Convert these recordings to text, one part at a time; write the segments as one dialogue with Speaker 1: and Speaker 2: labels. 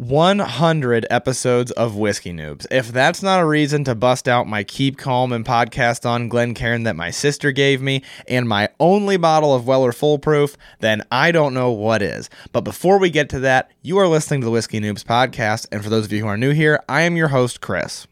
Speaker 1: 100 episodes of Whiskey Noobs. If that's not a reason to bust out my Keep Calm and podcast on Glencairn that my sister gave me and my only bottle of Weller Full Proof, then I don't know what is. But before we get to that, you are listening to the Whiskey Noobs podcast. And for those of you who are new here, I am your host, Chris.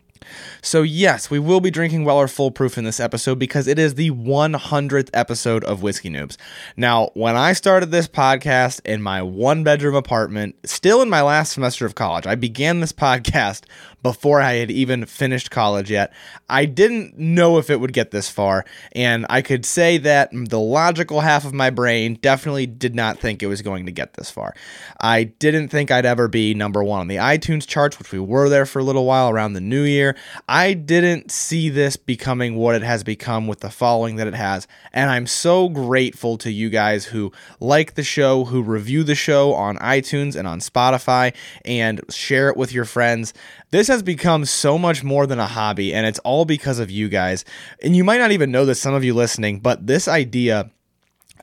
Speaker 1: So, yes, we will be drinking Weller Proof in this episode because it is the 100th episode of Whiskey Noobs. Now, when I started this podcast in my one bedroom apartment, still in my last semester of college, I began this podcast before I had even finished college yet. I didn't know if it would get this far, and I could say that the logical half of my brain definitely did not think it was going to get this far. I didn't think I'd ever be number one on the iTunes charts, which we were there for a little while around the new year. I didn't see this becoming what it has become with the following that it has. And I'm so grateful to you guys who like the show, who review the show on iTunes and on Spotify, and share it with your friends. This has become so much more than a hobby, and it's all because of you guys. And you might not even know this, some of you listening, but this idea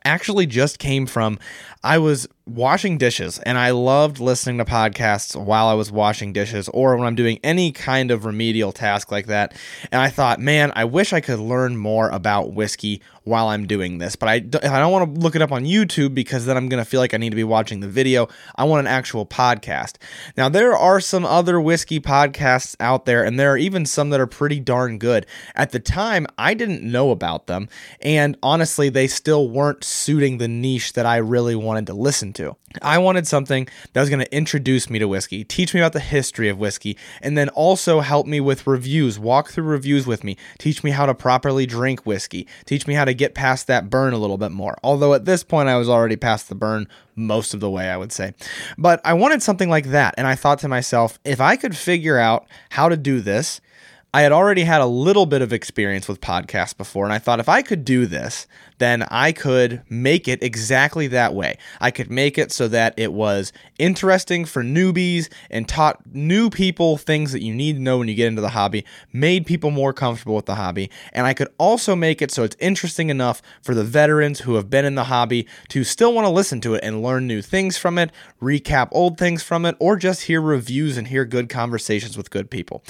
Speaker 1: actually just came from I was washing dishes and I loved listening to podcasts while I was washing dishes or when I'm doing any kind of remedial task like that. And I thought, man, I wish I could learn more about whiskey while I'm doing this. But I, I don't want to look it up on YouTube because then I'm going to feel like I need to be watching the video. I want an actual podcast. Now, there are some other whiskey podcasts out there, and there are even some that are pretty darn good. At the time, I didn't know about them. And honestly, they still weren't suiting the niche that I really wanted to listen to. I wanted something that was going to introduce me to whiskey, teach me about the history of whiskey, and then also help me with reviews, walk through reviews with me, teach me how to properly drink whiskey, teach me how to get past that burn a little bit more. Although at this point I was already past the burn most of the way, I would say. But I wanted something like that, and I thought to myself, if I could figure out how to do this, I had already had a little bit of experience with podcasts before, and I thought if I could do this, then I could make it exactly that way. I could make it so that it was interesting for newbies and taught new people things that you need to know when you get into the hobby, made people more comfortable with the hobby, and I could also make it so it's interesting enough for the veterans who have been in the hobby to still want to listen to it and learn new things from it, recap old things from it, or just hear reviews and hear good conversations with good people.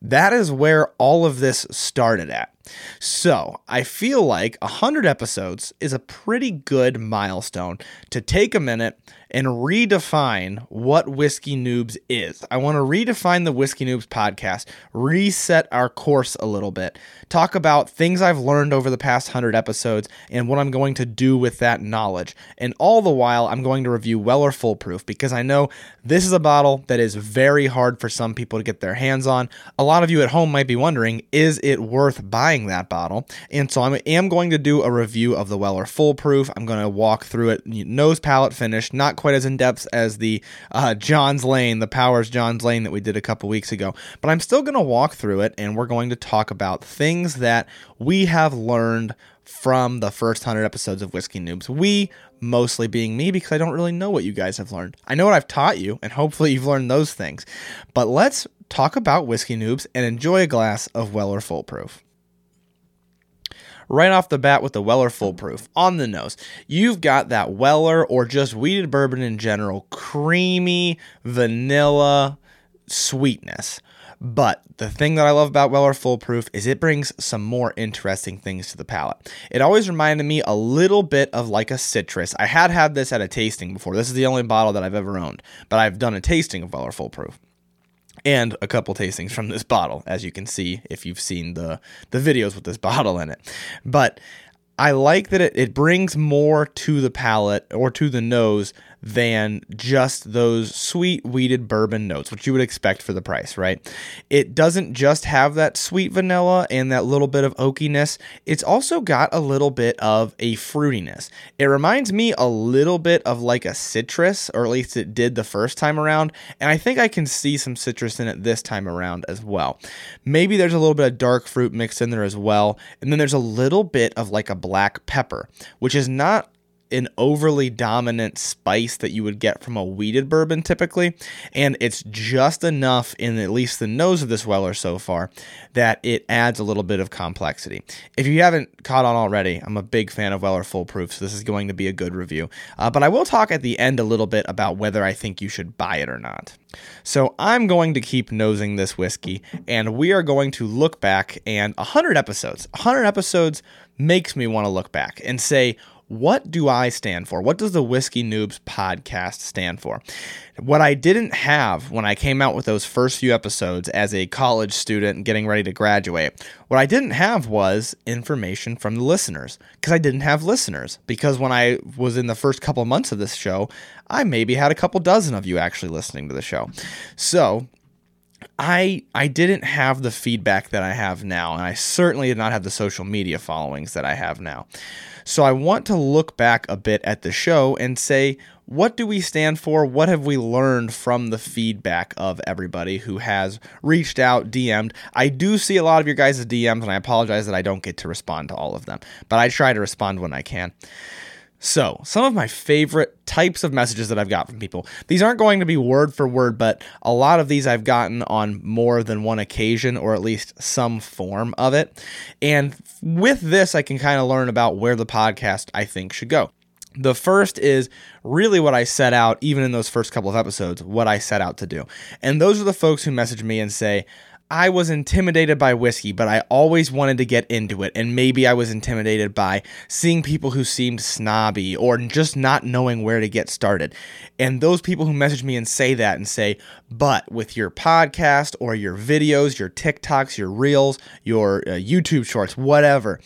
Speaker 1: That is where all of this started at. So I feel like 100 episodes is a pretty good milestone to take a minute and redefine what Whiskey Noobs is. I want to redefine the Whiskey Noobs podcast, reset our course a little bit, talk about things I've learned over the past 100 episodes and what I'm going to do with that knowledge. And all the while, I'm going to review Weller Full Proof because I know this is a bottle that is very hard for some people to get their hands on. A lot of you at home might be wondering, is it worth buying that bottle? And so I am going to do a review of the Weller Full Proof. I'm going to walk through it nose palate finish, not quite as in depth as the uh, John's Lane, the Powers John's Lane that we did a couple weeks ago. But I'm still going to walk through it and we're going to talk about things that we have learned from the first 100 episodes of Whiskey Noobs. We mostly being me because I don't really know what you guys have learned. I know what I've taught you, and hopefully you've learned those things. But let's talk about Whiskey Noobs and enjoy a glass of Weller Full Proof right off the bat with the Weller Full Proof on the nose. You've got that Weller or just wheated bourbon in general, creamy vanilla sweetness. But the thing that I love about Weller Full Proof is it brings some more interesting things to the palate. It always reminded me a little bit of like a citrus. I had had this at a tasting before. This is the only bottle that I've ever owned, but I've done a tasting of Weller Full Proof and a couple tastings from this bottle, as you can see if you've seen the the videos with this bottle in it. But I like that it, it brings more to the palate or to the nose than just those sweet wheated bourbon notes, which you would expect for the price, right? It doesn't just have that sweet vanilla and that little bit of oakiness, it's also got a little bit of a fruitiness. It reminds me a little bit of like a citrus, or at least it did the first time around, and I think I can see some citrus in it this time around as well. Maybe there's a little bit of dark fruit mixed in there as well, and then there's a little bit of like a black pepper, which is not an overly dominant spice that you would get from a wheated bourbon typically, and it's just enough in at least the nose of this Weller so far that it adds a little bit of complexity. If you haven't caught on already, I'm a big fan of Weller Full Proof, so this is going to be a good review. Uh, but I will talk at the end a little bit about whether I think you should buy it or not. So I'm going to keep nosing this whiskey, and we are going to look back and 100 episodes. 100 episodes makes me want to look back and say, what do I stand for? What does the Whiskey Noobs podcast stand for? What I didn't have when I came out with those first few episodes as a college student getting ready to graduate, what I didn't have was information from the listeners because I didn't have listeners. Because when I was in the first couple months of this show, I maybe had a couple dozen of you actually listening to the show. So I I didn't have the feedback that I have now, and I certainly did not have the social media followings that I have now. So I want to look back a bit at the show and say, what do we stand for? What have we learned from the feedback of everybody who has reached out, DM'd? I do see a lot of your guys' DMs, and I apologize that I don't get to respond to all of them, but I try to respond when I can. So, some of my favorite types of messages that I've got from people. These aren't going to be word for word, but a lot of these I've gotten on more than one occasion, or at least some form of it. And with this, I can kind of learn about where the podcast I think should go. The first is really what I set out, even in those first couple of episodes, what I set out to do. And those are the folks who message me and say, I was intimidated by whiskey, but I always wanted to get into it. And maybe I was intimidated by seeing people who seemed snobby or just not knowing where to get started. And those people who message me and say that and say, but with your podcast or your videos, your TikToks, your reels, your uh, YouTube shorts, whatever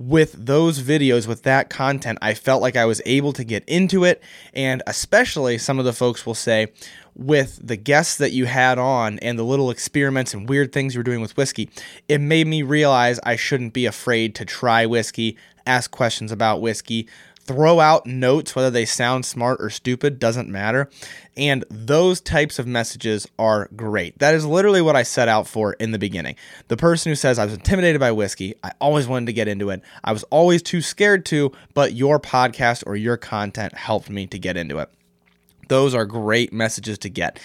Speaker 1: with those videos, with that content, I felt like I was able to get into it. And especially some of the folks will say, with the guests that you had on and the little experiments and weird things you were doing with whiskey, it made me realize I shouldn't be afraid to try whiskey, ask questions about whiskey, throw out notes, whether they sound smart or stupid, doesn't matter. And those types of messages are great. That is literally what I set out for in the beginning. The person who says, I was intimidated by whiskey, I always wanted to get into it, I was always too scared to, but your podcast or your content helped me to get into it. Those are great messages to get.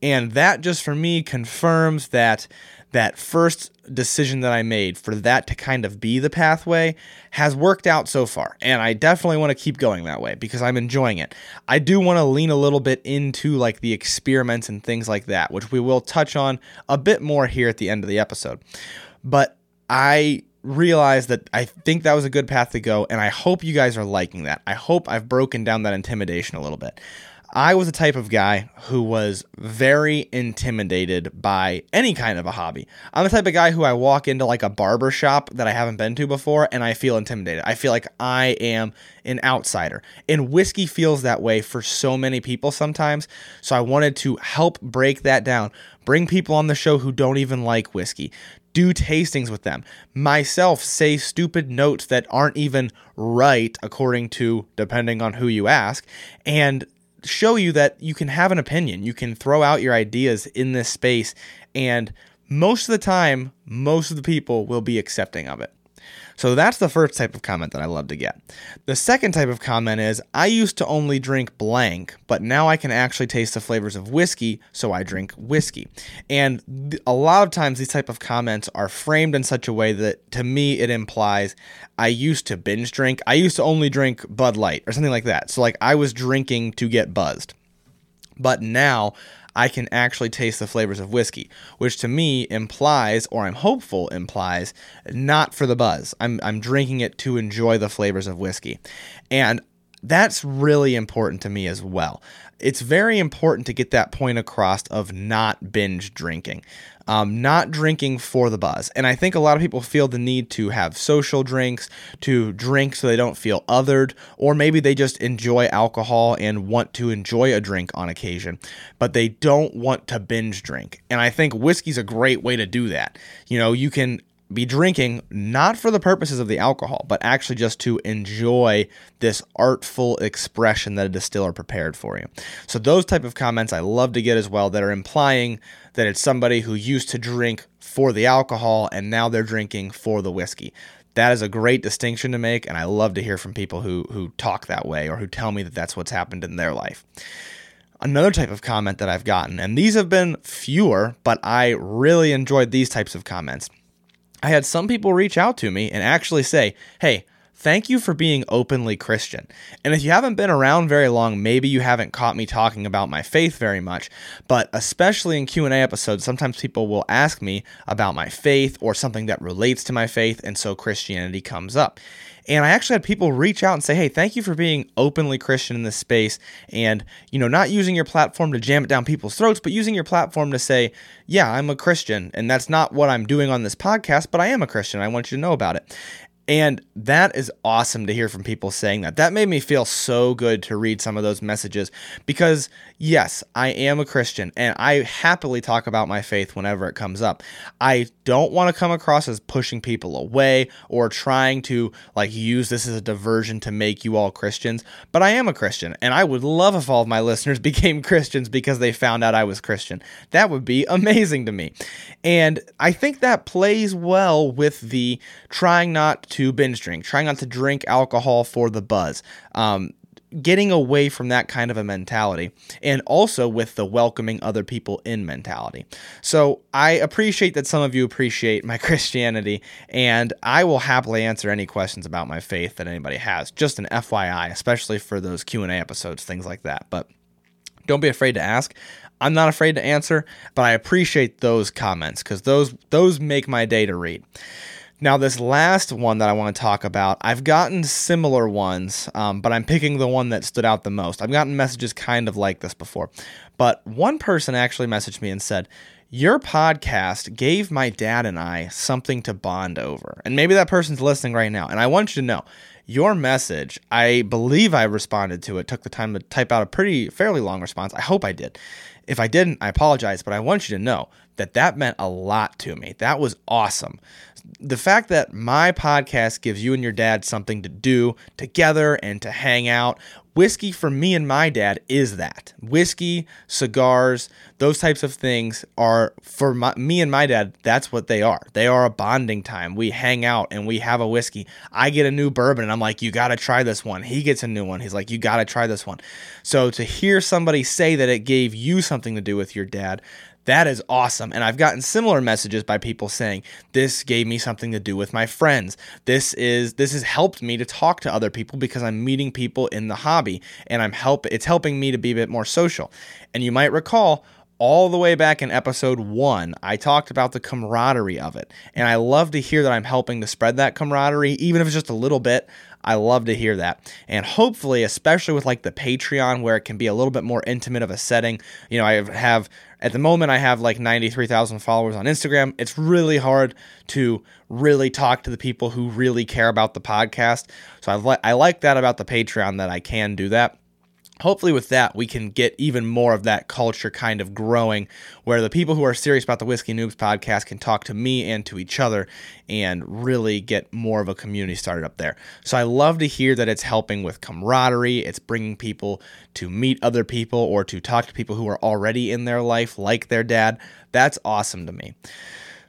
Speaker 1: And that just for me confirms that that first decision that I made for that to kind of be the pathway has worked out so far. And I definitely want to keep going that way because I'm enjoying it. I do want to lean a little bit into like the experiments and things like that, which we will touch on a bit more here at the end of the episode. But I realize that I think that was a good path to go, and I hope you guys are liking that. I hope I've broken down that intimidation a little bit. I was the type of guy who was very intimidated by any kind of a hobby. I'm the type of guy who I walk into like a barber shop that I haven't been to before and I feel intimidated. I feel like I am an outsider. And whiskey feels that way for so many people sometimes. So I wanted to help break that down. Bring people on the show who don't even like whiskey do tastings with them. Myself say stupid notes that aren't even right according to depending on who you ask and show you that you can have an opinion. You can throw out your ideas in this space, and most of the time, most of the people will be accepting of it. So that's the first type of comment that I love to get. The second type of comment is I used to only drink blank, but now I can actually taste the flavors of whiskey, so I drink whiskey. And a lot of times these type of comments are framed in such a way that to me it implies I used to binge drink. I used to only drink Bud Light or something like that. So like I was drinking to get buzzed. But now I can actually taste the flavors of whiskey, which to me implies, or I'm hopeful implies, not for the buzz. I'm, I'm drinking it to enjoy the flavors of whiskey. And that's really important to me as well. It's very important to get that point across of not binge drinking um, not drinking for the buzz. And I think a lot of people feel the need to have social drinks, to drink so they don't feel othered, or maybe they just enjoy alcohol and want to enjoy a drink on occasion, but they don't want to binge drink. And I think whiskey's a great way to do that. You know, you can be drinking not for the purposes of the alcohol, but actually just to enjoy this artful expression that a distiller prepared for you. So those type of comments I love to get as well that are implying that it's somebody who used to drink for the alcohol and now they're drinking for the whiskey. that is a great distinction to make, and I love to hear from people who who talk that way or who tell me that that's what's happened in their life. Another type of comment that I've gotten, and these have been fewer, but I really enjoyed these types of comments. I had some people reach out to me and actually say, "Hey, thank you for being openly Christian. And if you haven't been around very long, maybe you haven't caught me talking about my faith very much, but especially in Q&A episodes, sometimes people will ask me about my faith or something that relates to my faith, and so Christianity comes up. And I actually had people reach out and say, "Hey, thank you for being openly Christian in this space and, you know, not using your platform to jam it down people's throats, but using your platform to say, "Yeah, I'm a Christian and that's not what I'm doing on this podcast, but I am a Christian. I want you to know about it." And that is awesome to hear from people saying that. That made me feel so good to read some of those messages because, yes, I am a Christian and I happily talk about my faith whenever it comes up. I don't want to come across as pushing people away or trying to like use this as a diversion to make you all Christians, but I am a Christian and I would love if all of my listeners became Christians because they found out I was Christian. That would be amazing to me. And I think that plays well with the trying not to binge drink, trying not to drink alcohol for the buzz. Um, getting away from that kind of a mentality and also with the welcoming other people in mentality. So I appreciate that some of you appreciate my Christianity and I will happily answer any questions about my faith that anybody has. Just an FYI, especially for those Q&A episodes, things like that. But don't be afraid to ask. I'm not afraid to answer, but I appreciate those comments cuz those those make my day to read. Now, this last one that I want to talk about, I've gotten similar ones, um, but I'm picking the one that stood out the most. I've gotten messages kind of like this before, but one person actually messaged me and said, Your podcast gave my dad and I something to bond over. And maybe that person's listening right now. And I want you to know your message, I believe I responded to it, took the time to type out a pretty fairly long response. I hope I did. If I didn't, I apologize, but I want you to know that that meant a lot to me. That was awesome the fact that my podcast gives you and your dad something to do together and to hang out, whiskey for me and my dad is that. Whiskey, cigars, those types of things are for my, me and my dad, that's what they are. They are a bonding time. We hang out and we have a whiskey. I get a new bourbon and I'm like, you got to try this one. He gets a new one. He's like, you got to try this one. So to hear somebody say that it gave you something to do with your dad, that is awesome. And I've gotten similar messages by people saying, this gave me something to do with my friends. This is this has helped me to talk to other people because I'm meeting people in the hobby and I'm help it's helping me to be a bit more social. And you might recall all the way back in episode one, I talked about the camaraderie of it. And I love to hear that I'm helping to spread that camaraderie, even if it's just a little bit. I love to hear that. And hopefully, especially with like the Patreon, where it can be a little bit more intimate of a setting, you know, I have at the moment I have like 93,000 followers on Instagram. It's really hard to really talk to the people who really care about the podcast. So I, li- I like that about the Patreon that I can do that hopefully with that we can get even more of that culture kind of growing where the people who are serious about the whiskey noobs podcast can talk to me and to each other and really get more of a community started up there. So i love to hear that it's helping with camaraderie. It's bringing people to meet other people or to talk to people who are already in their life like their dad. That's awesome to me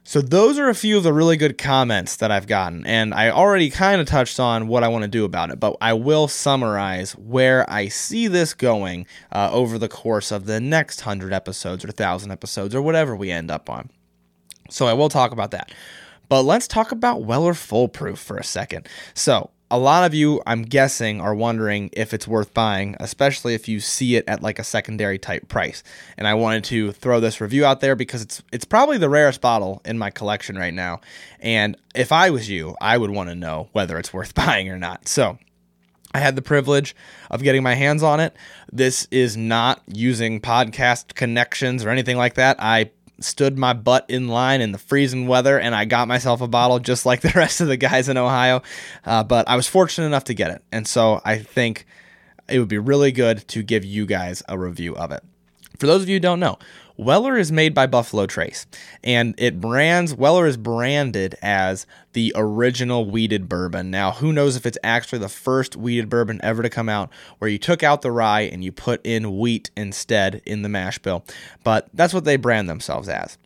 Speaker 1: so, those are a few of the really good comments that I've gotten, and I already kind of touched on what I want to do about it, but I will summarize where I see this going uh, over the course of the next 100 episodes or 1,000 episodes or whatever we end up on. So, I will talk about that. But let's talk about Weller Full-Proof for a second. So, a lot of you, I'm guessing, are wondering if it's worth buying, especially if you see it at like a secondary type price. And I wanted to throw this review out there because it's it's probably the rarest bottle in my collection right now. And if I was you, I would want to know whether it's worth buying or not. So I had the privilege of getting my hands on it. This is not using podcast connections or anything like that. I stood my butt in line in the freezing weather and I got myself a bottle just like the rest of the guys in Ohio. Uh, but I was fortunate enough to get it. And so I think it would be really good to give you guys a review of it. For those of you who don't know, Weller is made by Buffalo Trace, and it brands Weller is branded as the original wheated bourbon. Now, who knows if it's actually the first wheated bourbon ever to come out where you took out the rye and you put in wheat instead in the mash bill, but that's what they brand themselves as.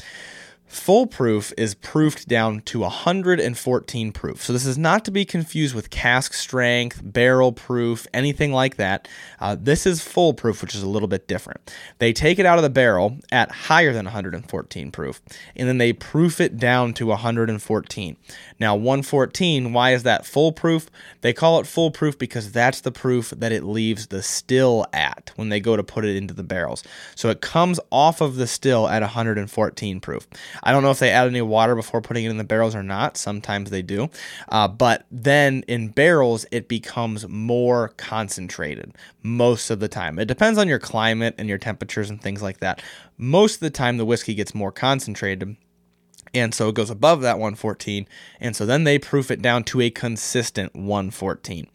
Speaker 1: Full proof is proofed down to 114 proof. So this is not to be confused with cask strength, barrel proof, anything like that. Uh, this is full proof, which is a little bit different. They take it out of the barrel at higher than 114 proof, and then they proof it down to 114. Now, 114, why is that full proof? They call it full proof because that's the proof that it leaves the still at when they go to put it into the barrels. So it comes off of the still at 114 proof. I don't know if they add any water before putting it in the barrels or not. Sometimes they do. Uh, but then in barrels, it becomes more concentrated most of the time. It depends on your climate and your temperatures and things like that. Most of the time, the whiskey gets more concentrated. And so it goes above that 114. And so then they proof it down to a consistent 114.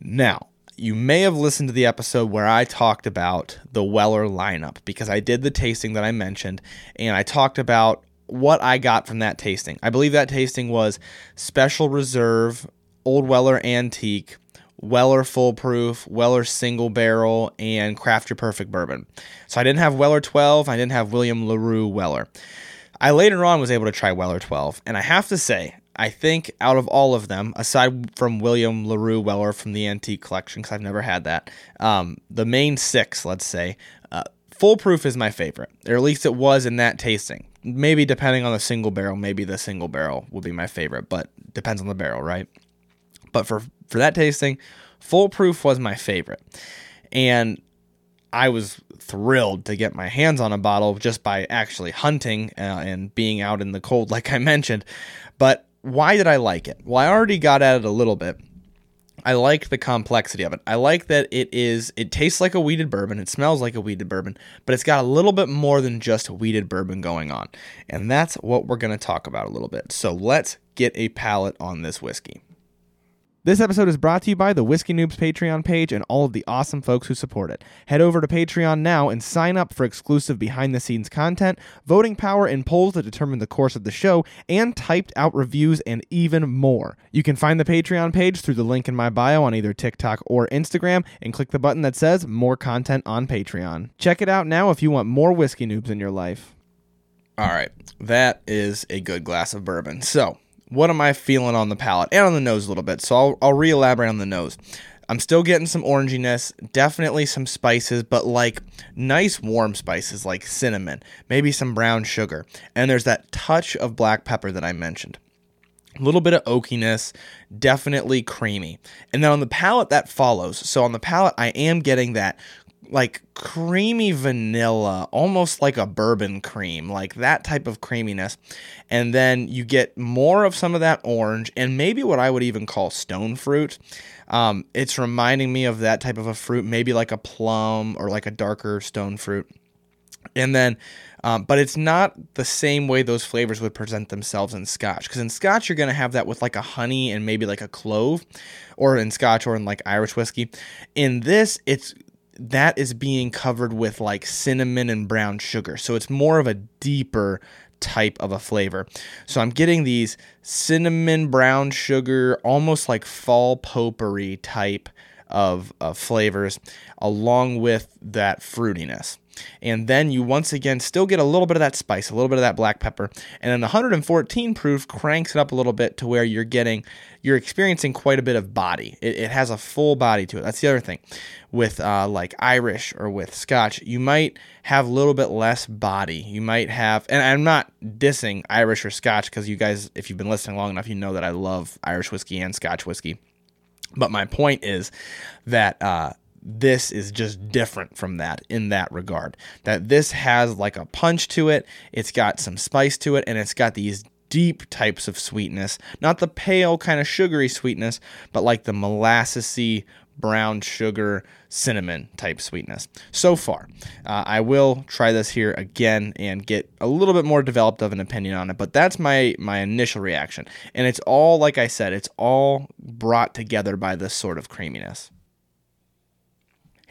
Speaker 1: Now, you may have listened to the episode where I talked about the Weller lineup because I did the tasting that I mentioned and I talked about what I got from that tasting. I believe that tasting was Special Reserve, Old Weller Antique, Weller Full Proof, Weller Single Barrel, and Craft Your Perfect Bourbon. So I didn't have Weller 12, I didn't have William LaRue Weller. I later on was able to try Weller 12, and I have to say, I think out of all of them, aside from William LaRue Weller from the Antique Collection, because I've never had that, um, the main six, let's say, uh, Full Proof is my favorite, or at least it was in that tasting. Maybe depending on the single barrel, maybe the single barrel will be my favorite, but depends on the barrel, right? But for for that tasting, Full Proof was my favorite, and I was thrilled to get my hands on a bottle just by actually hunting uh, and being out in the cold, like I mentioned. But why did I like it? Well, I already got at it a little bit. I like the complexity of it. I like that it is it tastes like a wheated bourbon, it smells like a wheated bourbon, but it's got a little bit more than just wheated bourbon going on. And that's what we're going to talk about a little bit. So let's get a palate on this whiskey. This episode is brought to you by the Whiskey Noobs Patreon page and all of the awesome folks who support it. Head over to Patreon now and sign up for exclusive behind the scenes content, voting power in polls that determine the course of the show, and typed out reviews and even more. You can find the Patreon page through the link in my bio on either TikTok or Instagram and click the button that says more content on Patreon. Check it out now if you want more Whiskey Noobs in your life. All right, that is a good glass of bourbon. So, what am I feeling on the palate and on the nose a little bit? So I'll, I'll re elaborate on the nose. I'm still getting some oranginess, definitely some spices, but like nice warm spices like cinnamon, maybe some brown sugar. And there's that touch of black pepper that I mentioned. A little bit of oakiness, definitely creamy. And then on the palate that follows. So on the palate, I am getting that like creamy vanilla, almost like a bourbon cream, like that type of creaminess. And then you get more of some of that orange and maybe what I would even call stone fruit. Um, it's reminding me of that type of a fruit, maybe like a plum or like a darker stone fruit. And then, um, but it's not the same way those flavors would present themselves in scotch. Because in scotch, you're going to have that with like a honey and maybe like a clove, or in scotch or in like Irish whiskey. In this, it's that is being covered with like cinnamon and brown sugar. So it's more of a deeper type of a flavor. So I'm getting these cinnamon brown sugar, almost like fall potpourri type of, of flavors, along with that fruitiness. And then you once again still get a little bit of that spice, a little bit of that black pepper. And then the 114 proof cranks it up a little bit to where you're getting, you're experiencing quite a bit of body. It, it has a full body to it. That's the other thing. With uh, like Irish or with Scotch, you might have a little bit less body. You might have, and I'm not dissing Irish or Scotch because you guys, if you've been listening long enough, you know that I love Irish whiskey and Scotch whiskey. But my point is that uh, this is just different from that in that regard. That this has like a punch to it, it's got some spice to it, and it's got these deep types of sweetness. Not the pale kind of sugary sweetness, but like the molassesy brown sugar cinnamon type sweetness so far uh, i will try this here again and get a little bit more developed of an opinion on it but that's my my initial reaction and it's all like i said it's all brought together by this sort of creaminess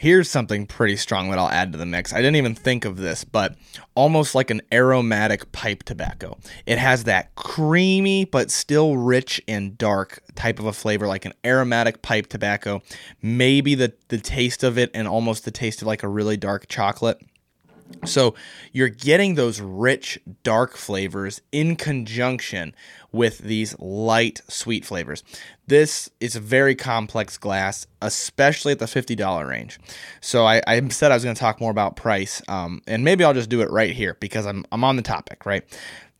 Speaker 1: Here's something pretty strong that I'll add to the mix. I didn't even think of this, but almost like an aromatic pipe tobacco. It has that creamy but still rich and dark type of a flavor, like an aromatic pipe tobacco. Maybe the, the taste of it and almost the taste of like a really dark chocolate. So you're getting those rich, dark flavors in conjunction with these light, sweet flavors. This is a very complex glass, especially at the $50 range. So I, I said I was going to talk more about price, um, and maybe I'll just do it right here because I'm, I'm on the topic, right?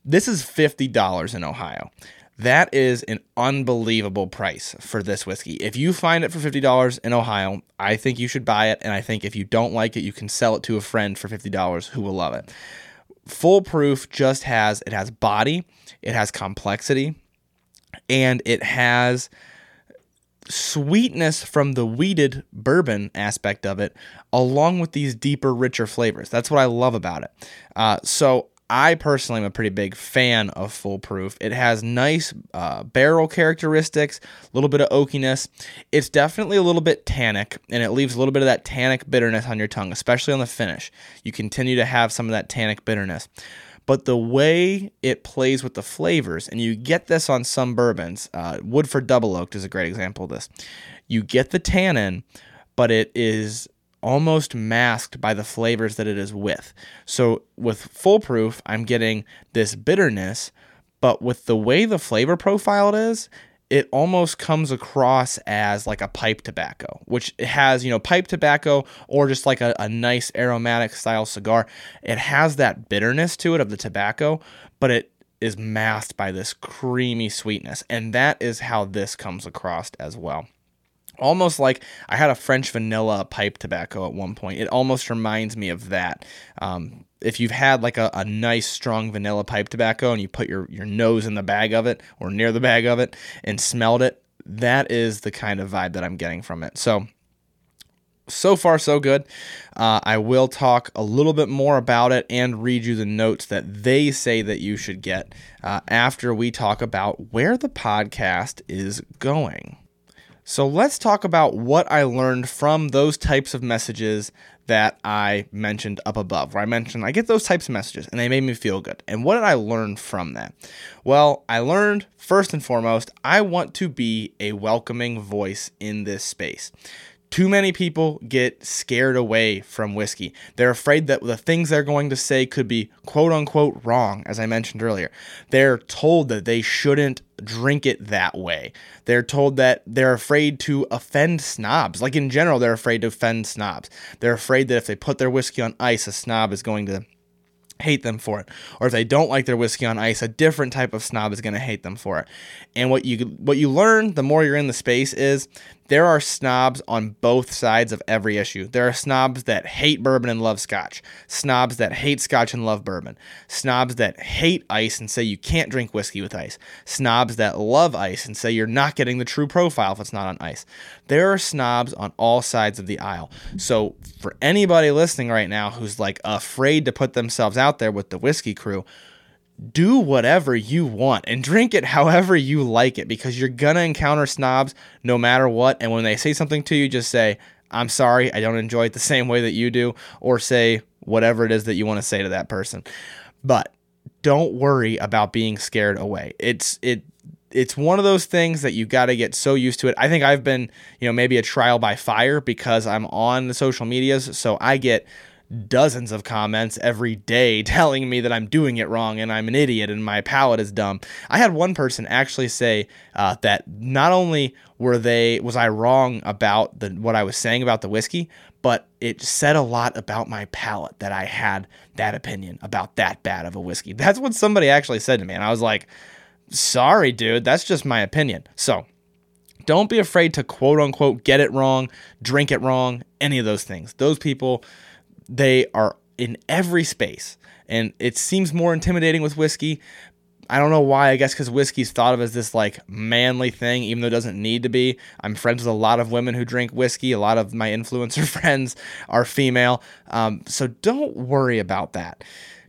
Speaker 1: This is $50 in Ohio. That is an unbelievable price for this whiskey. If you find it for $50 in Ohio, I think you should buy it. And I think if you don't like it, you can sell it to a friend for $50 who will love it. Full proof just has it has body, it has complexity, and it has sweetness from the wheated bourbon aspect of it, along with these deeper, richer flavors. That's what I love about it. Uh, so I personally am a pretty big fan of Full Proof. It has nice uh, barrel characteristics, a little bit of oakiness. It's definitely a little bit tannic, and it leaves a little bit of that tannic bitterness on your tongue, especially on the finish. You continue to have some of that tannic bitterness. But the way it plays with the flavors, and you get this on some bourbons, uh, Woodford Double Oaked is a great example of this. You get the tannin, but it is almost masked by the flavors that it is with. So with Full Proof, I'm getting this bitterness, but with the way the flavor profile is, it almost comes across as like a pipe tobacco, which has, you know, pipe tobacco or just like a, a nice aromatic style cigar. It has that bitterness to it of the tobacco, but it is masked by this creamy sweetness. And that is how this comes across as well almost like I had a French vanilla pipe tobacco at one point. It almost reminds me of that. Um, if you've had like a, a nice strong vanilla pipe tobacco and you put your, your nose in the bag of it or near the bag of it and smelled it, that is the kind of vibe that I'm getting from it. So, so far, so good. Uh, I will talk a little bit more about it and read you the notes that they say that you should get uh, after we talk about where the podcast is going. So let's talk about what I learned from those types of messages that I mentioned up above, where I mentioned I get those types of messages and they made me feel good. And what did I learn from that? Well, I learned first and foremost, I want to be a welcoming voice in this space. Too many people get scared away from whiskey. They're afraid that the things they're going to say could be quote unquote wrong, as I mentioned earlier. They're told that they shouldn't drink it that way. They're told that they're afraid to offend snobs. Like in general, they're afraid to offend snobs. They're afraid that if they put their whiskey on ice, a snob is going to hate them for it. Or if they don't like their whiskey on ice, a different type of snob is going to hate them for it. And what you what you learn the more you're in the space is there are snobs on both sides of every issue. There are snobs that hate bourbon and love scotch, snobs that hate scotch and love bourbon, snobs that hate ice and say you can't drink whiskey with ice, snobs that love ice and say you're not getting the true profile if it's not on ice. There are snobs on all sides of the aisle. So, for anybody listening right now who's like afraid to put themselves out there with the whiskey crew, do whatever you want and drink it however you like it because you're gonna encounter snobs no matter what. And when they say something to you, just say, I'm sorry, I don't enjoy it the same way that you do, or say whatever it is that you want to say to that person. But don't worry about being scared away. It's it it's one of those things that you got to get so used to it. I think I've been, you know, maybe a trial by fire because I'm on the social medias, so I get dozens of comments every day telling me that I'm doing it wrong and I'm an idiot and my palate is dumb. I had one person actually say uh, that not only were they was I wrong about the what I was saying about the whiskey, but it said a lot about my palate that I had that opinion about that bad of a whiskey. That's what somebody actually said to me, and I was like, "Sorry, dude, that's just my opinion." So. Don't be afraid to quote unquote get it wrong, drink it wrong, any of those things. Those people, they are in every space. And it seems more intimidating with whiskey. I don't know why. I guess because whiskey's thought of as this like manly thing, even though it doesn't need to be. I'm friends with a lot of women who drink whiskey. A lot of my influencer friends are female. Um, so don't worry about that.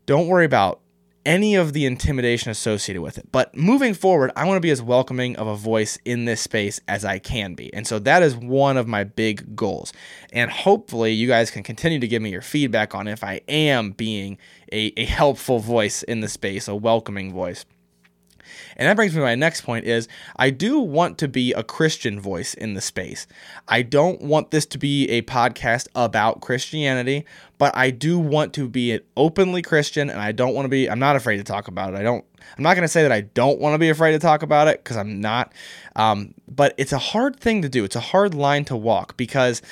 Speaker 1: Don't worry about any of the intimidation associated with it. But moving forward, I want to be as welcoming of a voice in this space as I can be. And so that is one of my big goals. And hopefully, you guys can continue to give me your feedback on if I am being a, a helpful voice in the space, a welcoming voice. And that brings me to my next point is I do want to be a Christian voice in the space. I don't want this to be a podcast about Christianity, but I do want to be an openly Christian and I don't want to be I'm not afraid to talk about it. I don't I'm not going to say that I don't want to be afraid to talk about it because I'm not. Um, but it's a hard thing to do. It's a hard line to walk because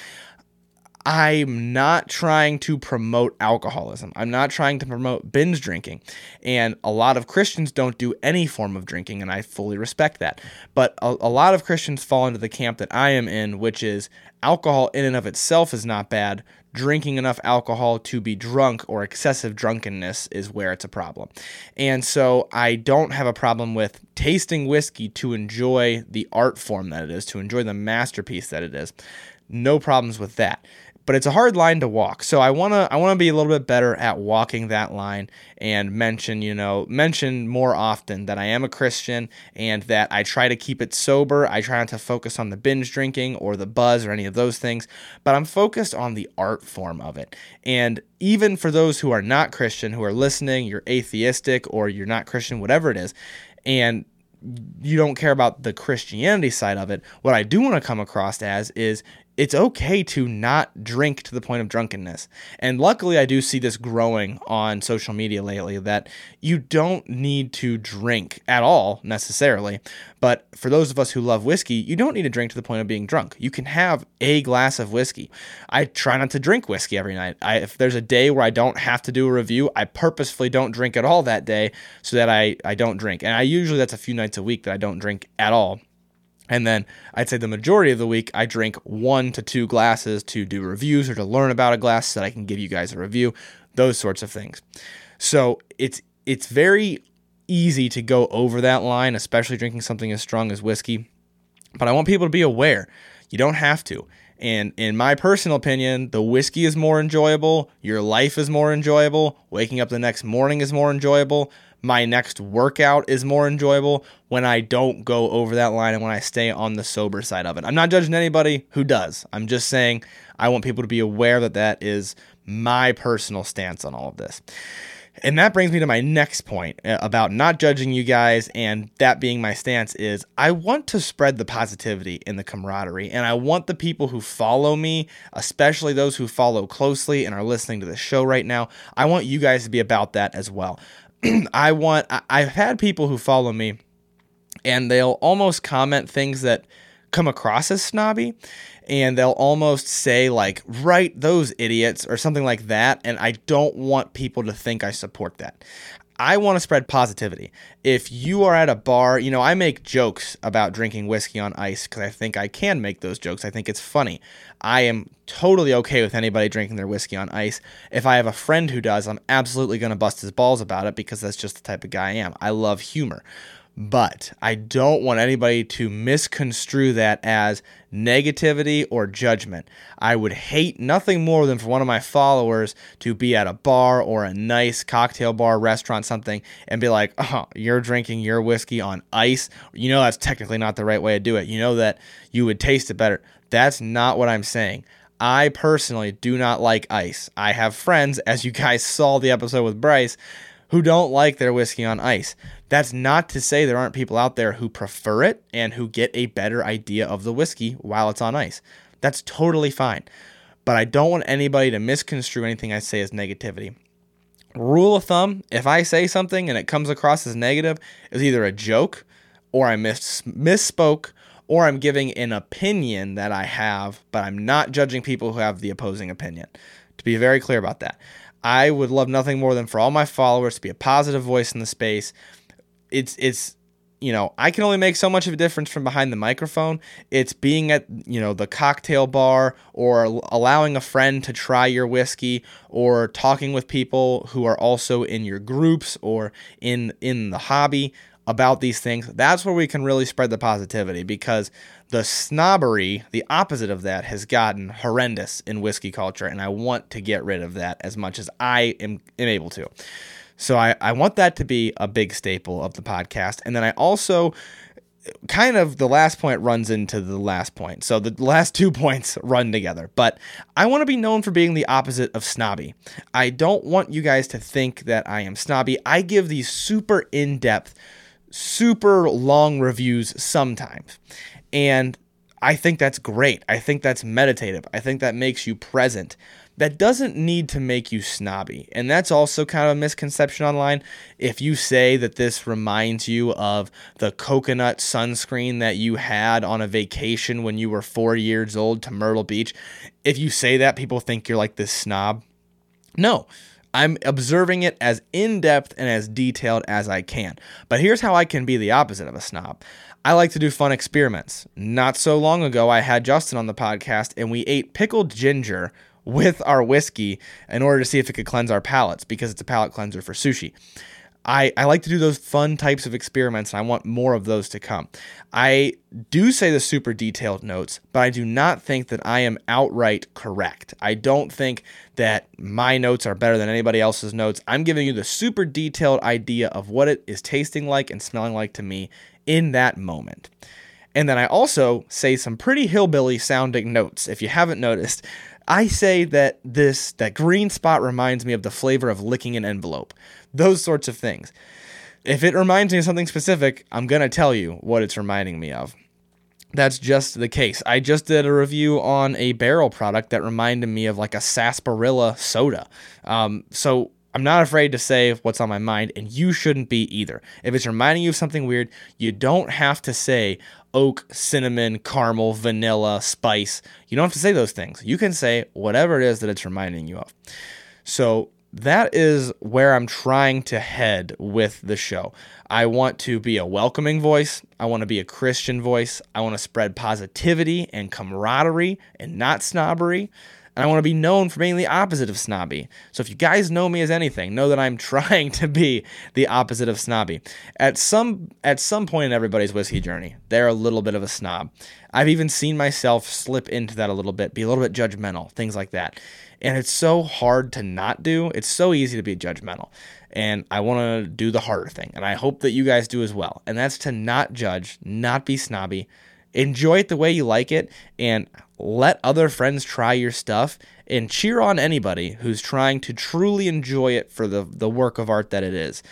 Speaker 1: I'm not trying to promote alcoholism. I'm not trying to promote binge drinking. And a lot of Christians don't do any form of drinking, and I fully respect that. But a, a, lot of Christians fall into the camp that I am in, which is alcohol in and of itself is not bad. Drinking enough alcohol to be drunk or excessive drunkenness is where it's a problem. And so I don't have a problem with tasting whiskey to enjoy the art form that it is, to enjoy the masterpiece that it is. No problems with that but it's a hard line to walk. So I want to I want to be a little bit better at walking that line and mention, you know, mention more often that I am a Christian and that I try to keep it sober. I try not to focus on the binge drinking or the buzz or any of those things, but I'm focused on the art form of it. And even for those who are not Christian who are listening, you're atheistic or you're not Christian, whatever it is, and you don't care about the Christianity side of it. What I do want to come across as is it's okay to not drink to the point of drunkenness. And luckily, I do see this growing on social media lately that you don't need to drink at all necessarily. But for those of us who love whiskey, you don't need to drink to the point of being drunk. You can have a glass of whiskey. I try not to drink whiskey every night. I, if there's a day where I don't have to do a review, I purposefully don't drink at all that day so that I, I don't drink. And I usually, that's a few nights a week that I don't drink at all and then I'd say the majority of the week, I drink one to two glasses to do reviews or to learn about a glass so that I can give you guys a review, those sorts of things. So it's it's very easy to go over that line, especially drinking something as strong as whiskey. But I want people to be aware. You don't have to. And in my personal opinion, the whiskey is more enjoyable, your life is more enjoyable, waking up the next morning is more enjoyable my next workout is more enjoyable when I don't go over that line and when I stay on the sober side of it. I'm not judging anybody who does. I'm just saying I want people to be aware that that is my personal stance on all of this. And that brings me to my next point uh, about not judging you guys and that being my stance is I want to spread the positivity and the camaraderie and I want the people who follow me, especially those who follow closely and are listening to the show right now, I want you guys to be about that as well. I want I, have had people who follow me and they'll almost comment things that come across as snobby and they'll almost say like right those idiots or something like that and I don't want people to think I support that. I want to spread positivity. If you are at a bar, you know, I make jokes about drinking whiskey on ice because I think I can make those jokes. I think it's funny. I am totally okay with anybody drinking their whiskey on ice. If I have a friend who does, I'm absolutely going to bust his balls about it because that's just the type of guy I am. I love humor. But I don't want anybody to misconstrue that as negativity or judgment. I would hate nothing more than for one of my followers to be at a bar or a nice cocktail bar, restaurant, something, and be like, oh, you're drinking your whiskey on ice. You know, that's technically not the right way to do it. You know that you would taste it better. That's not what I'm saying. I personally do not like ice. I have friends, as you guys saw the episode with Bryce, who don't like their whiskey on ice. That's not to say there aren't people out there who prefer it and who get a better idea of the whiskey while it's on ice. That's totally fine. But I don't want anybody to misconstrue anything I say as negativity. Rule of thumb if I say something and it comes across as negative, it's either a joke or I miss- misspoke or I'm giving an opinion that I have, but I'm not judging people who have the opposing opinion. To be very clear about that. I would love nothing more than for all my followers to be a positive voice in the space. It's it's you know, I can only make so much of a difference from behind the microphone. It's being at, you know, the cocktail bar or allowing a friend to try your whiskey or talking with people who are also in your groups or in in the hobby about these things. That's where we can really spread the positivity because the snobbery, the opposite of that, has gotten horrendous in whiskey culture, and I want to get rid of that as much as I am, am able to. So I, I want that to be a big staple of the podcast. And then I also kind of the last point runs into the last point. So the last two points run together. But I want to be known for being the opposite of snobby. I don't want you guys to think that I am snobby. I give these super in depth super long reviews sometimes. And I think that's great. I think that's meditative. I think that makes you present. That doesn't need to make you snobby. And that's also kind of a misconception online. If you say that this reminds you of the coconut sunscreen that you had on a vacation when you were four years old to Myrtle Beach, if you say that, people think you're like this snob. No, I'm observing it as in depth and as detailed as I can. But here's how I can be the opposite of a snob. I like to do fun experiments. Not so long ago, I had Justin on the podcast and we ate pickled ginger with our whiskey in order to see if it could cleanse our palates because it's a palate cleanser for sushi. I, I like to do those fun types of experiments and I want more of those to come. I do say the super detailed notes, but I do not think that I am outright correct. I don't think that my notes are better than anybody else's notes. I'm giving you the super detailed idea of what it is tasting like and smelling like to me in that moment. And then I also say some pretty hillbilly sounding notes. If you haven't noticed, I say that this that green spot reminds me of the flavor of licking an envelope. Those sorts of things. If it reminds me of something specific, I'm going to tell you what it's reminding me of. That's just the case. I just did a review on a barrel product that reminded me of like a sarsaparilla soda. Um, so I'm not afraid to say what's on my mind, and you shouldn't be either. If it's reminding you of something weird, you don't have to say oak, cinnamon, caramel, vanilla, spice. You don't have to say those things. You can say whatever it is that it's reminding you of. So that is where I'm trying to head with the show. I want to be a welcoming voice. I want to be a Christian voice. I want to spread positivity and camaraderie and not snobbery. And I want to be known for being the opposite of snobby. So if you guys know me as anything, know that I'm trying to be the opposite of snobby. At some at some point in everybody's whiskey journey, they're a little bit of a snob. I've even seen myself slip into that a little bit, be a little bit judgmental, things like that. And it's so hard to not do. It's so easy to be judgmental. And I want to do the harder thing. And I hope that you guys do as well. And that's to not judge, not be snobby, enjoy it the way you like it, and let other friends try your stuff and cheer on anybody who's trying to truly enjoy it for the, the work of art that it is.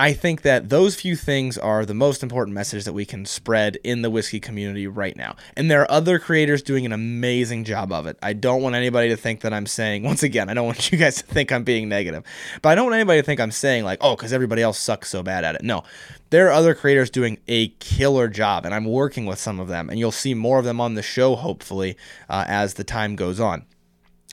Speaker 1: I think that those few things are the most important message that we can spread in the whiskey community right now. And there are other creators doing an amazing job of it. I don't want anybody to think that I'm saying, once again, I don't want you guys to think I'm being negative, but I don't want anybody to think I'm saying, like, oh, because everybody else sucks so bad at it. No, there are other creators doing a killer job, and I'm working with some of them, and you'll see more of them on the show, hopefully, uh, as the time goes on.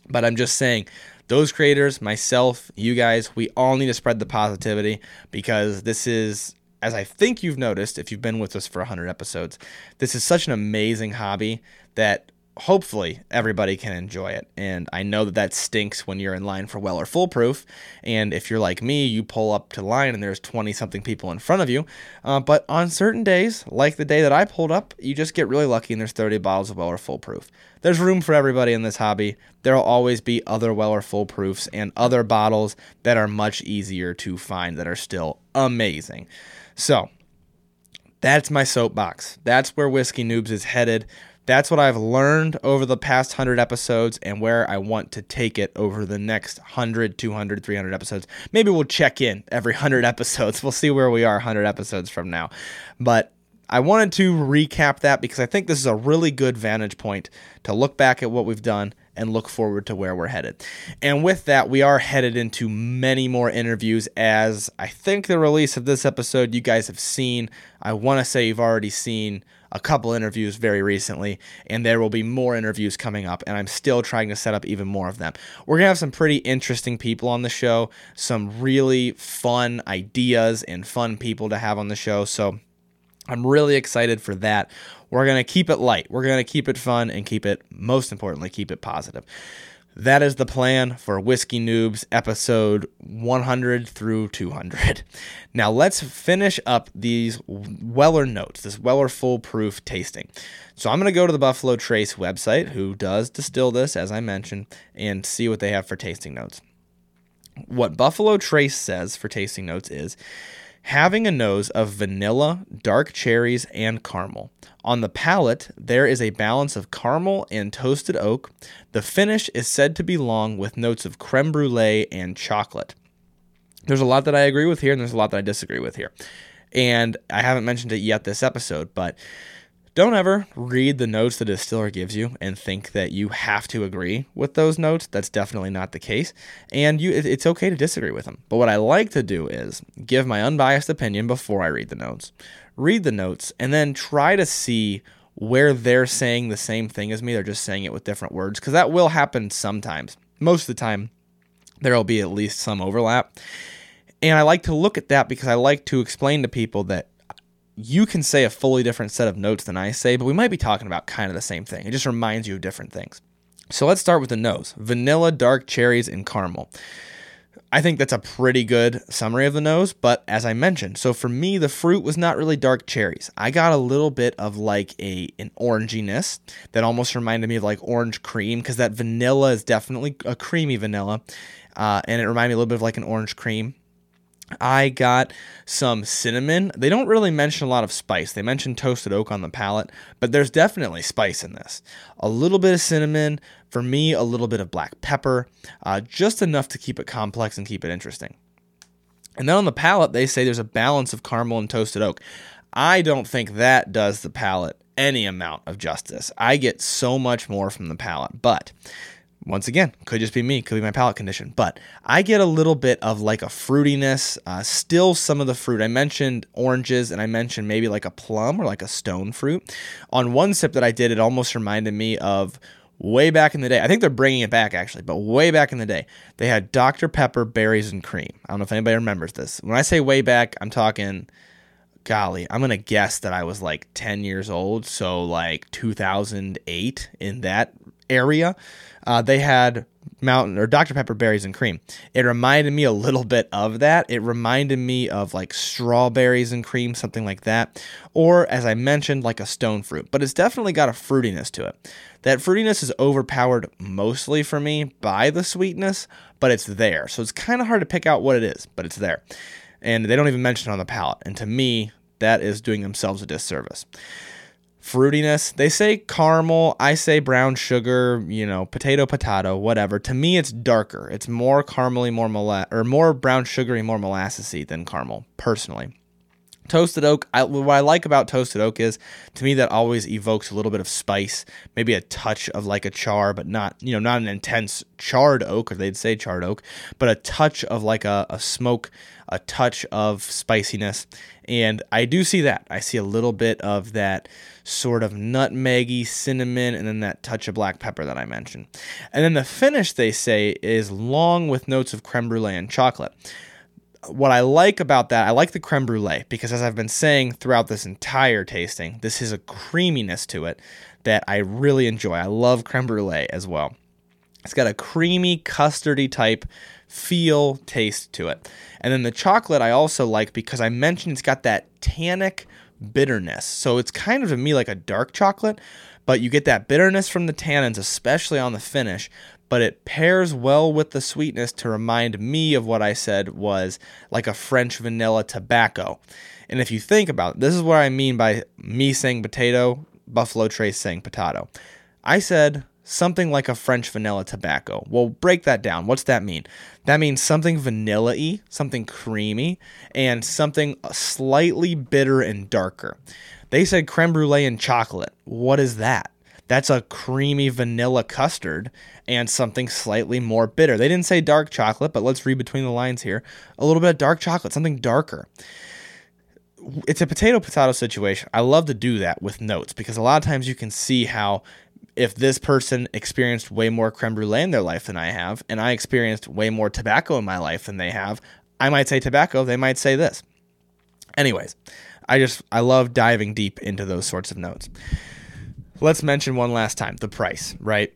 Speaker 1: But I'm just saying, those creators, myself, you guys, we all need to spread the positivity because this is, as I think you've noticed if you've been with us for 100 episodes, this is such an amazing hobby that hopefully everybody can enjoy it. And I know that that stinks when you're in line for well Weller Full Proof. And if you're like me, you pull up to line and there's 20 something people in front of you. Uh, but on certain days, like the day that I pulled up, you just get really lucky and there's 30 bottles of well Weller Full Proof. There's room for everybody in this hobby. There'll always be other well Weller Full Proofs and other bottles that are much easier to find that are still amazing. So, that's my soapbox. That's where Whiskey Noobs is headed. That's what I've learned over the past 100 episodes and where I want to take it over the next 100, 200, 300 episodes. Maybe we'll check in every 100 episodes. We'll see where we are 100 episodes from now. But I wanted to recap that because I think this is a really good vantage point to look back at what we've done and look forward to where we're headed. And with that, we are headed into many more interviews as I think the release of this episode you guys have seen. I want to say you've already seen a couple interviews very recently, and there will be more interviews coming up, and I'm still trying to set up even more of them. We're to have some pretty interesting people on the show, some really fun ideas and fun people to have on the show. So I'm really excited for that. We're to keep it light, we're to keep it fun, and keep it, most importantly, keep it positive. That is the plan for Whiskey Noobs episode 100 through 200. Now let's finish up these Weller notes, this Weller Full Proof tasting. So I'm going to go to the Buffalo Trace website, who does distill this, as I mentioned, and see what they have for tasting notes. What Buffalo Trace says for tasting notes is having a nose of vanilla, dark cherries, and caramel. On the palate, there is a balance of caramel and toasted oak. The finish is said to be long with notes of creme brulee and chocolate. There's a lot that I agree with here, and there's a lot that I disagree with here. And I haven't mentioned it yet this episode, but don't ever read the notes the distiller gives you and think that you have to agree with those notes. That's definitely not the case. And you it's okay to disagree with them. But what I like to do is give my unbiased opinion before I read the notes. Read the notes and then try to see where they're saying the same thing as me. They're just saying it with different words because that will happen sometimes. Most of the time there'll be at least some overlap. And I like to look at that because I like to explain to people that you can say a fully different set of notes than I say, but we might be talking about kind of the same thing. It just reminds you of different things. So let's start with the nose vanilla, dark cherries, and caramel. I think that's a pretty good summary of the nose, but as I mentioned, so for me the fruit was not really dark cherries. I got a little bit of like a an oranginess that almost reminded me of like orange cream because that vanilla is definitely a creamy vanilla, uh, and it reminded me a little bit of like an orange cream. I got some cinnamon. They don't really mention a lot of spice. They mention toasted oak on the palate, but there's definitely spice in this. A little bit of cinnamon, for me, a little bit of black pepper, uh, just enough to keep it complex and keep it interesting. And then on the palate, they say there's a balance of caramel and toasted oak. I don't think that does the palate any amount of justice. I get so much more from the palate, but once again, could just be me, could be my palate condition, but I get a little bit of like a fruitiness, uh, still some of the fruit. I mentioned oranges and I mentioned maybe like a plum or like a stone fruit. On one sip that I did, it almost reminded me of way back in the day. I think they're bringing it back actually, but way back in the day, they had Dr. Pepper berries and cream. I don't know if anybody remembers this. When I say way back, I'm talking golly, I'm going to guess that I was like 10 years old, so like 2008 in that area uh, they had mountain or Dr. Pepper berries and cream. It reminded me a little bit of that. It reminded me of like strawberries and cream, something like that. Or as I mentioned, like a stone fruit. But it's definitely got a fruitiness to it. That fruitiness is overpowered mostly for me by the sweetness, but it's there. So it's kind of hard to pick out what it is, but it's there. And they don't even mention it on the palate. And to me, that is doing themselves a disservice fruitiness. They say caramel, I say brown sugar, you know, potato, potato, whatever. To me, it's darker. It's more caramely, more mola- or more brown sugary, more molassesy than caramel, personally. Toasted oak, I, what I like about toasted oak is to me that always evokes a little bit of spice, maybe a touch of like a char, but not, you know, not an intense charred oak, or they'd say charred oak, but a touch of like a, a smoke, a touch of spiciness. And I do see that. I see a little bit of that sort of nutmeggy, cinnamon, and then that touch of black pepper that I mentioned. And then the finish, they say, is long with notes of creme brulee and chocolate. What I like about that, I like the creme brulee because, as I've been saying throughout this entire tasting, this has a creaminess to it that I really enjoy. I love creme brulee as well. It's got a creamy, custardy type feel, taste to it. And then the chocolate I also like because I mentioned it's got that tannic bitterness. So it's kind of to me like a dark chocolate, but you get that bitterness from the tannins, especially on the finish. But it pairs well with the sweetness to remind me of what I said was like a French vanilla tobacco. And if you think about it, this is what I mean by me saying potato, Buffalo Trace saying potato. I said something like a French vanilla tobacco. Well, break that down. What's that mean? That means something vanilla y, something creamy, and something slightly bitter and darker. They said creme brulee and chocolate. What is that? That's a creamy vanilla custard and something slightly more bitter. They didn't say dark chocolate, but let's read between the lines here. A little bit of dark chocolate, something darker it's a potato potato situation. I love to do that with notes because a lot of times you can see how if this person experienced way more creme brulee in their life than I have, and I experienced way more tobacco in my life than they have, I might say tobacco, they might say this. Anyways, I just I love diving deep into those sorts of notes. Let's mention one last time the price, right?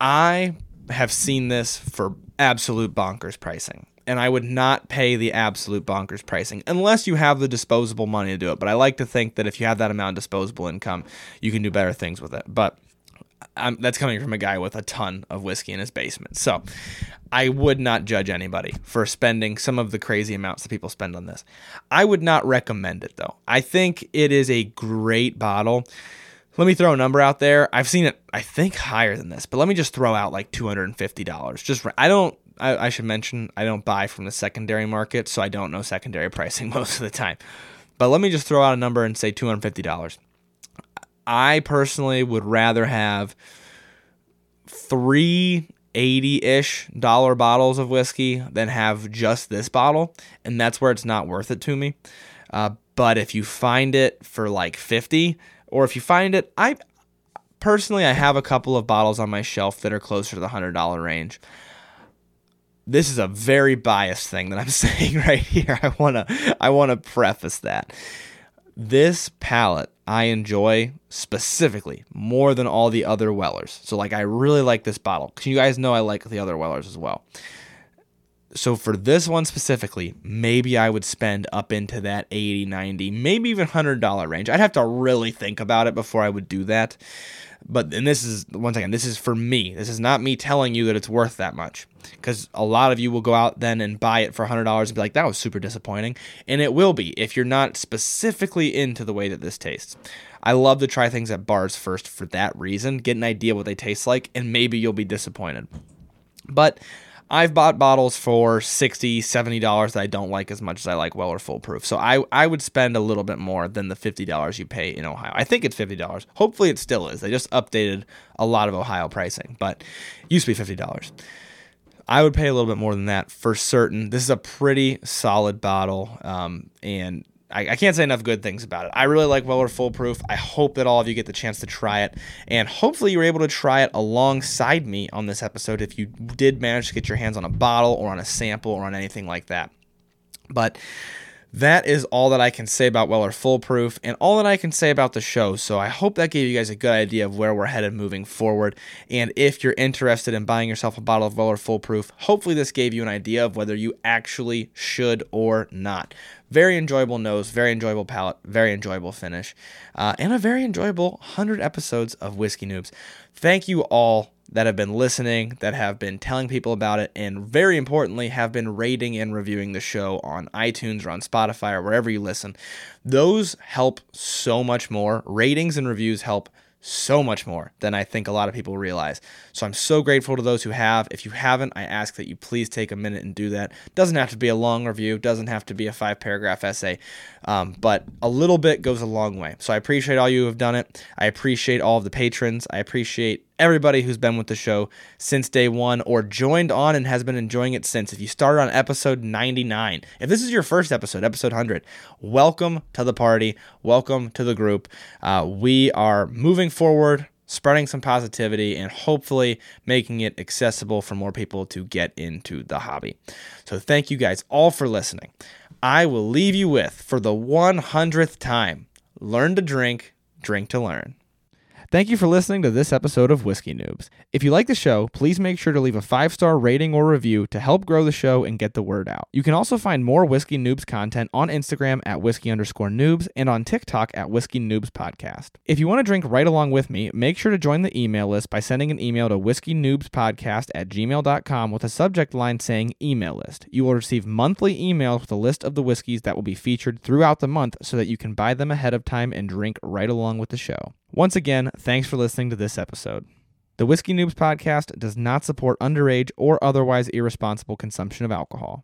Speaker 1: I have seen this for absolute bonkers pricing. And I would not pay the absolute bonkers pricing unless you have the disposable money to do it. But I like to think that if you have that amount of disposable income, you can do better things with it. But I'm, that's coming from a guy with a ton of whiskey in his basement. So I would not judge anybody for spending some of the crazy amounts that people spend on this. I would not recommend it though. I think it is a great bottle. Let me throw a number out there. I've seen it, I think, higher than this, but let me just throw out like $250. Just, I don't, I, I should mention, I don't buy from the secondary market, so I don't know secondary pricing most of the time. But let me just throw out a number and say $250. I personally would rather have three 80 ish dollar bottles of whiskey than have just this bottle. And that's where it's not worth it to me. Uh, but if you find it for like 50, or if you find it, I personally, I have a couple of bottles on my shelf that are closer to the $100 range. This is a very biased thing that I'm saying right here. I want to I want to preface that. This palate I enjoy specifically more than all the other Wellers. So like I really like this bottle. Cuz you guys know I like the other Wellers as well. So for this one specifically, maybe I would spend up into that 80, 90, maybe even $100 range. I'd have to really think about it before I would do that. But and this is once again, this is for me. This is not me telling you that it's worth that much. Because a lot of you will go out then and buy it for hundred dollars and be like, that was super disappointing. And it will be if you're not specifically into the way that this tastes. I love to try things at bars first for that reason, get an idea what they taste like, and maybe you'll be disappointed. But I've bought bottles for 60 $70 that I don't like as much as I like Weller Full Proof. So I, I would spend a little bit more than the $50 you pay in Ohio. I think it's $50. Hopefully it still is. They just updated a lot of Ohio pricing, but used to be $50. I would pay a little bit more than that for certain. This is a pretty solid bottle, um, and I, I, can't say enough good things about it. I really like Weller Full Proof. I hope that all of you get the chance to try it, and hopefully you're able to try it alongside me on this episode if you did manage to get your hands on a bottle or on a sample or on anything like that. But that is all that I can say about Weller Full Proof and all that I can say about the show. So I hope that gave you guys a good idea of where we're headed moving forward. And if you're interested in buying yourself a bottle of Weller Full Proof, hopefully this gave you an idea of whether you actually should or not. Very enjoyable nose, very enjoyable palate, very enjoyable finish, uh, and a very enjoyable 100 episodes of Whiskey Noobs. Thank you all that have been listening, that have been telling people about it, and very importantly, have been rating and reviewing the show on iTunes or on Spotify or wherever you listen. Those help so much more. Ratings and reviews help so much more than I think a lot of people realize. So I'm so grateful to those who have. If you haven't, I ask that you please take a minute and do that. Doesn't have to be a long review, doesn't have to be a five paragraph essay, um, but a little bit goes a long way. So I appreciate all you who have done it. I appreciate all of the patrons. I appreciate everybody who's been with the show since day one or joined on and has been enjoying it since. If you started on episode 99, if this is your first episode, episode 100, welcome to the party. Welcome to the group. Uh, we are moving forward, spreading some positivity, and hopefully making it accessible for more people to get into the hobby. So thank you guys all for listening. I will leave you with, for the 100th time, learn to drink, drink to learn. Thank you for listening to this episode of Whiskey Noobs. If you like the show, please make sure to leave a five star rating or review to help grow the show and get the word out. You can also find more Whiskey Noobs content on Instagram at whiskey underscore noobs and on TikTok at Whiskey Noobs Podcast. If you want to drink right along with me, make sure to join the email list by sending an email to whiskey noobs podcast at gmail.com with a subject line saying email list. You will receive monthly emails with a list of the whiskeys that will be featured throughout the month so that you can buy them ahead of time and drink right along with the show. Once again, thanks for listening to this episode. The Whiskey Noobs podcast does not support underage or otherwise irresponsible consumption of alcohol.